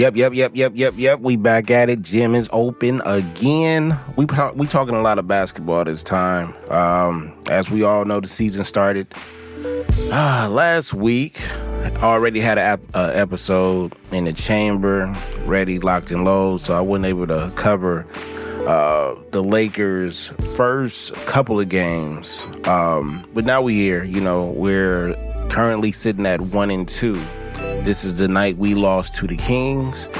Yep, yep, yep, yep, yep, yep. We back at it. Gym is open again. We we talking a lot of basketball this time. Um, as we all know, the season started uh, last week. Already had an uh, episode in the chamber, ready, locked, and low. So I wasn't able to cover uh, the Lakers' first couple of games. Um, but now we here. You know, we're currently sitting at one and two. This is the night we lost to the Kings,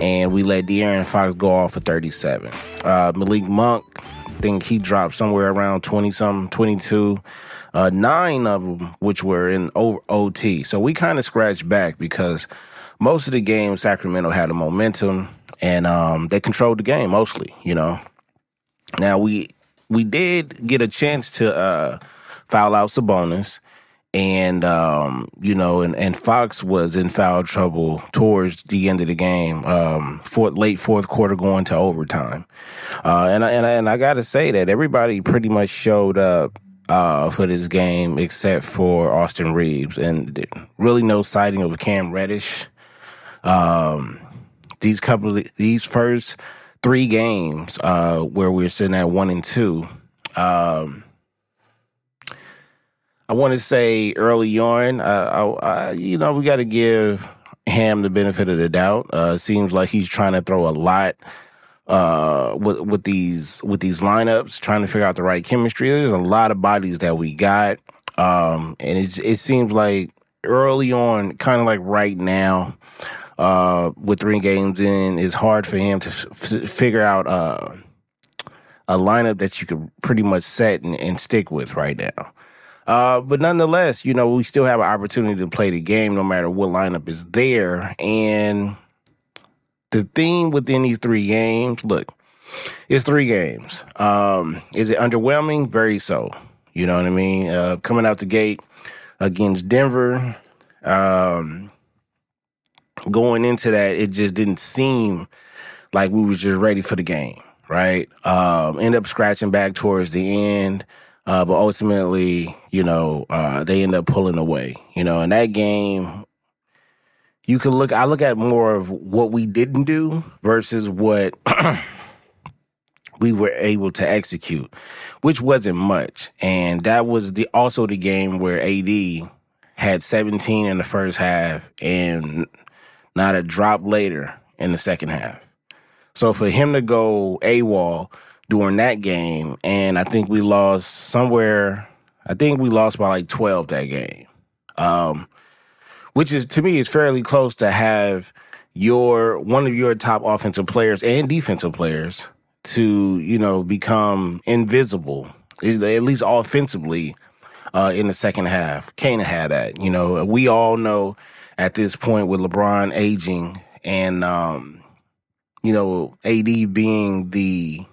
and we let De'Aaron Fox go off for 37. Uh, Malik Monk, I think he dropped somewhere around 20 something, 22. Uh, nine of them, which were in OT. So we kind of scratched back because most of the game, Sacramento had a momentum and um, they controlled the game mostly, you know. Now we we did get a chance to uh, foul out Sabonis and um, you know, and, and Fox was in foul trouble towards the end of the game, um, for late fourth quarter going to overtime. Uh, and and and I got to say that everybody pretty much showed up uh, for this game except for Austin Reaves, and really no sighting of Cam Reddish. Um, these couple of, these first three games uh, where we're sitting at one and two. Um, I want to say early on, uh, I, I, you know, we got to give Ham the benefit of the doubt. Uh, seems like he's trying to throw a lot uh, with with these with these lineups, trying to figure out the right chemistry. There's a lot of bodies that we got, um, and it it seems like early on, kind of like right now, uh, with three games in, it's hard for him to f- figure out uh, a lineup that you could pretty much set and, and stick with right now. Uh, but nonetheless, you know, we still have an opportunity to play the game no matter what lineup is there. And the theme within these three games, look, it's three games. Um, is it underwhelming? Very so. You know what I mean? Uh, coming out the gate against Denver, um, going into that, it just didn't seem like we was just ready for the game, right? Um, end up scratching back towards the end. Uh, but ultimately, you know, uh, they end up pulling away. You know, in that game, you can look. I look at more of what we didn't do versus what we were able to execute, which wasn't much. And that was the also the game where AD had 17 in the first half and not a drop later in the second half. So for him to go AWOL during that game, and I think we lost somewhere. I think we lost by like twelve that game, um, which is to me is fairly close to have your one of your top offensive players and defensive players to you know become invisible, at least offensively, uh, in the second half. Can't that. You know, we all know at this point with LeBron aging and um, you know AD being the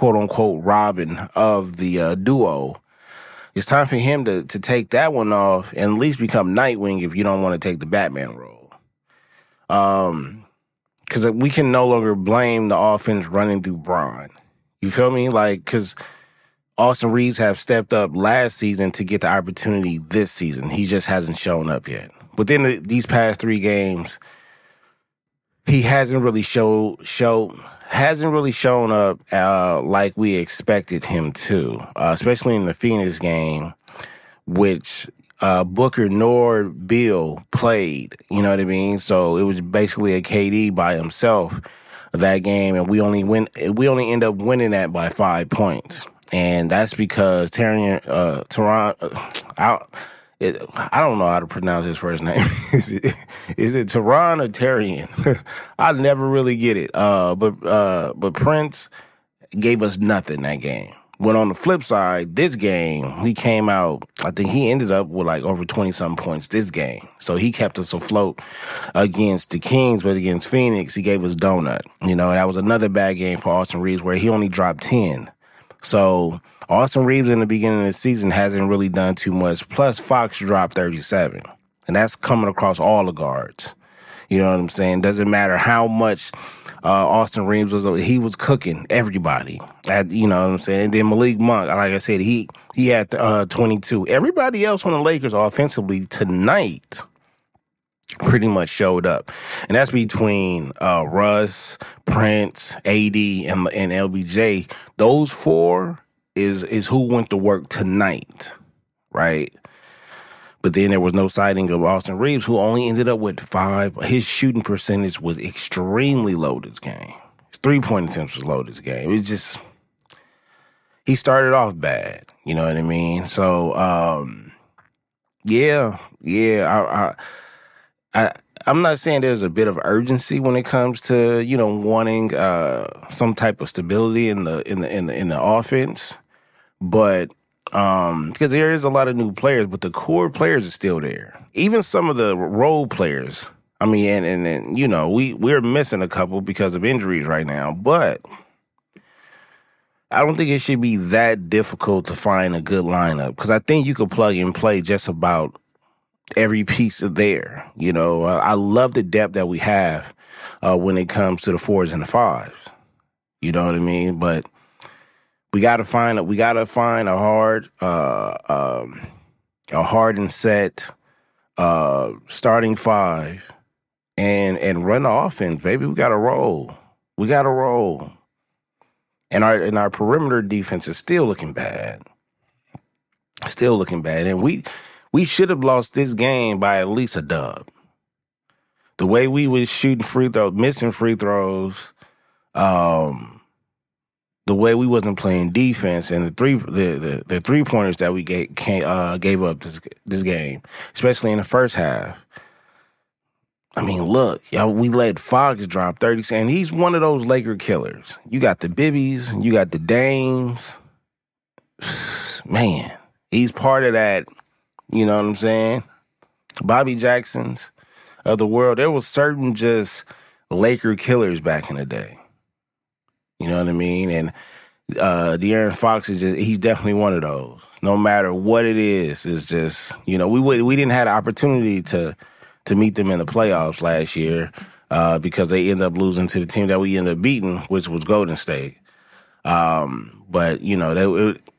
quote unquote Robin of the uh, duo. It's time for him to to take that one off and at least become Nightwing if you don't want to take the Batman role. Um, because we can no longer blame the offense running through Bron. You feel me? Like, because Austin Reaves have stepped up last season to get the opportunity this season. He just hasn't shown up yet. Within the, these past three games, he hasn't really showed show hasn't really shown up uh, like we expected him to, uh, especially in the Phoenix game, which uh, Booker nor Beal played. You know what I mean? So it was basically a KD by himself that game, and we only win. We only end up winning that by five points, and that's because Tarion, uh, Toronto, out it, I don't know how to pronounce his first name. is it is it Tehran or Tarian? I never really get it. Uh, but uh, but Prince gave us nothing that game. When on the flip side, this game he came out. I think he ended up with like over twenty some points this game. So he kept us afloat against the Kings, but against Phoenix, he gave us donut. You know, that was another bad game for Austin Reaves where he only dropped ten. So Austin Reaves in the beginning of the season hasn't really done too much. Plus, Fox dropped 37. And that's coming across all the guards. You know what I'm saying? Doesn't matter how much uh, Austin Reaves was, he was cooking everybody. At, you know what I'm saying? And then Malik Monk, like I said, he he had uh, 22. Everybody else on the Lakers offensively tonight pretty much showed up. And that's between uh, Russ, Prince, AD, and, and LBJ. Those four is is who went to work tonight, right? But then there was no sighting of Austin Reaves, who only ended up with five. His shooting percentage was extremely low this game. His three point attempts was low this game. It's just he started off bad. You know what I mean? So um, yeah, yeah. I, I, I I'm not saying there's a bit of urgency when it comes to you know wanting uh, some type of stability in the in the in the in the offense, but um, because there is a lot of new players, but the core players are still there. Even some of the role players. I mean, and, and, and you know, we we're missing a couple because of injuries right now, but I don't think it should be that difficult to find a good lineup because I think you could plug and play just about every piece of there. You know, I love the depth that we have uh, when it comes to the fours and the fives. You know what I mean? But we got to find a, we got to find a hard uh, um, a hard and set uh, starting five and and run the offense, baby. We got to roll. We got to roll. And our and our perimeter defense is still looking bad. Still looking bad. And we we should have lost this game by at least a dub. The way we was shooting free throws, missing free throws, um, the way we wasn't playing defense and the three the the, the three pointers that we gave uh, gave up this this game, especially in the first half. I mean, look, y'all, we let Fox drop 30 and he's one of those Laker killers. You got the Bibbies, you got the Dames. Man, he's part of that, you know what I'm saying? Bobby Jackson's of the world. There was certain just Laker killers back in the day. You know what I mean? And uh De'Aaron Fox is just he's definitely one of those. No matter what it is, it's just you know we we didn't have the opportunity to to meet them in the playoffs last year uh, because they ended up losing to the team that we ended up beating, which was Golden State. Um, but you know they. It,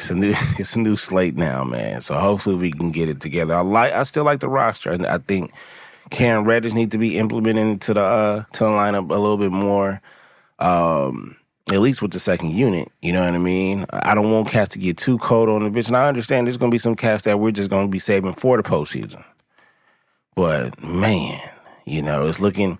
it's a new it's a new slate now, man. So hopefully we can get it together. I like I still like the roster. I think Cam Reddish need to be implemented into the uh, to the lineup a little bit more. Um, at least with the second unit, you know what I mean? I don't want cats to get too cold on the bitch. And I understand there's gonna be some cats that we're just gonna be saving for the postseason. But man, you know, it's looking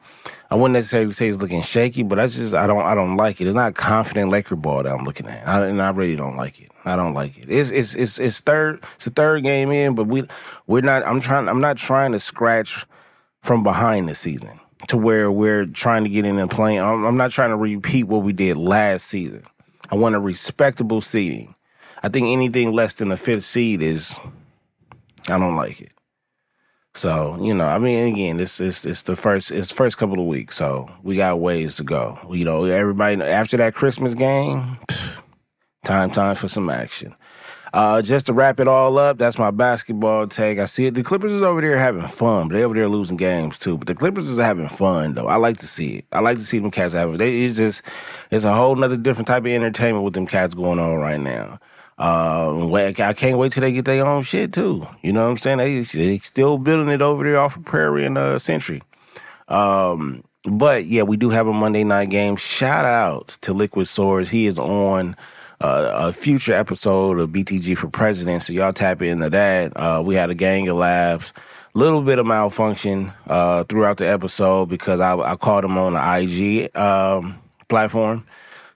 I wouldn't necessarily say it's looking shaky, but I just I don't I don't like it. It's not confident Laker ball that I'm looking at. I, and I really don't like it. I don't like it. It's it's it's it's third it's the third game in, but we we're not I'm trying I'm not trying to scratch from behind this season to where we're trying to get in and playing. I'm, I'm not trying to repeat what we did last season. I want a respectable seeding. I think anything less than a fifth seed is, I don't like it. So you know, I mean, again, this is it's the first it's the first couple of weeks, so we got ways to go. You know, everybody after that Christmas game, time time for some action. Uh, just to wrap it all up, that's my basketball take. I see it. The Clippers is over there having fun, but they over there losing games too. But the Clippers is having fun though. I like to see it. I like to see them cats having. They, it's just it's a whole nother different type of entertainment with them cats going on right now. Uh, I can't wait till they get their own shit too. You know what I'm saying? They, they still building it over there off of Prairie and uh, Century. Um, but yeah, we do have a Monday night game. Shout out to Liquid Swords. He is on uh, a future episode of BTG for President. So y'all tap into that. Uh, we had a gang of laughs, little bit of malfunction uh, throughout the episode because I, I called him on the IG um, platform.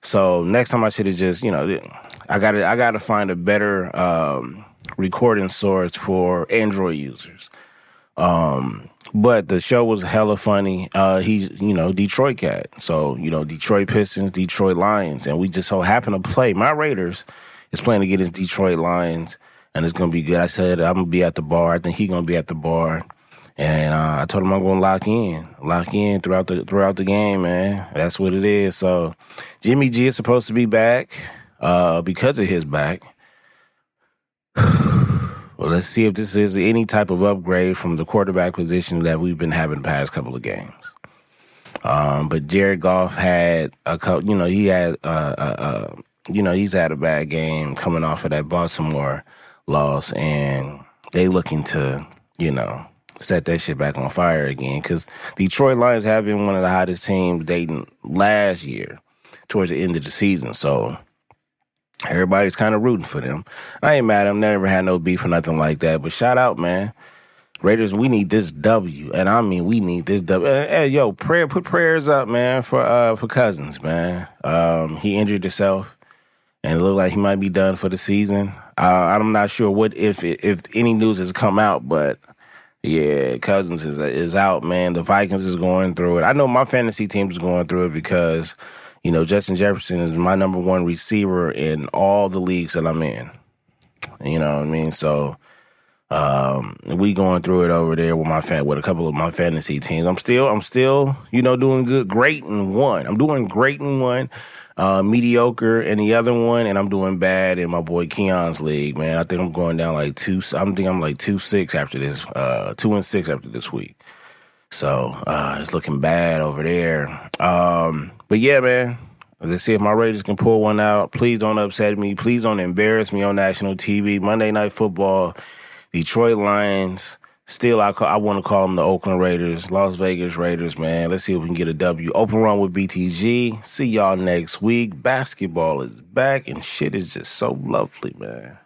So next time I should have just, you know, I got I got to find a better um, recording source for Android users. Um, but the show was hella funny. Uh, he's, you know, Detroit cat. So, you know, Detroit Pistons, Detroit Lions. And we just so happen to play. My Raiders is playing against Detroit Lions. And it's to be good. I said, I'm to be at the bar. I think he's to be at the bar. And uh, I told him I'm to lock in, lock in throughout the throughout the game, man. That's what it is. So Jimmy G is supposed to be back uh, because of his back. Well, let's see if this is any type of upgrade from the quarterback position that we've been having the past couple of games. Um, but Jared Goff had a couple, you know, he had, uh, uh, uh, you know, he's had a bad game coming off of that Baltimore loss, and they looking to, you know, set that shit back on fire again. Because Detroit Lions have been one of the hottest teams dating last year towards the end of the season. So everybody's kind of rooting for them. I ain't mad. I've never had no beef or nothing like that. But shout out, man. Raiders, we need this W, and I mean we need this W. Hey, yo, prayer, put prayers up, man, for uh for Cousins, man. Um, he injured himself, and it looked like he might be done for the season. Uh, I'm not sure what if if any news has come out, but yeah, Cousins is is out, man. The Vikings is going through it. I know my fantasy team is going through it because you know Justin Jefferson is my number one receiver in all the leagues that I'm in. You know what I mean? So um, we going through it over there with my fan with a couple of my fantasy teams. I'm still I'm still you know doing good, great in one. I'm doing great in one, uh, mediocre in the other one, and I'm doing bad in my boy Keon's league. Man, I think I'm going down like two. I'm think I'm like two six after this, uh, two and six after this week. So uh, it's looking bad over there. Um, but yeah, man. Let's see if my Raiders can pull one out. Please don't upset me. Please don't embarrass me on national TV. Monday Night Football Detroit Lions. Still, I call, I want to call them the Oakland Raiders, Las Vegas Raiders, man. Let's see if we can get a W. Open run with BTG. See y'all next week. Basketball is back, and shit is just so lovely, man.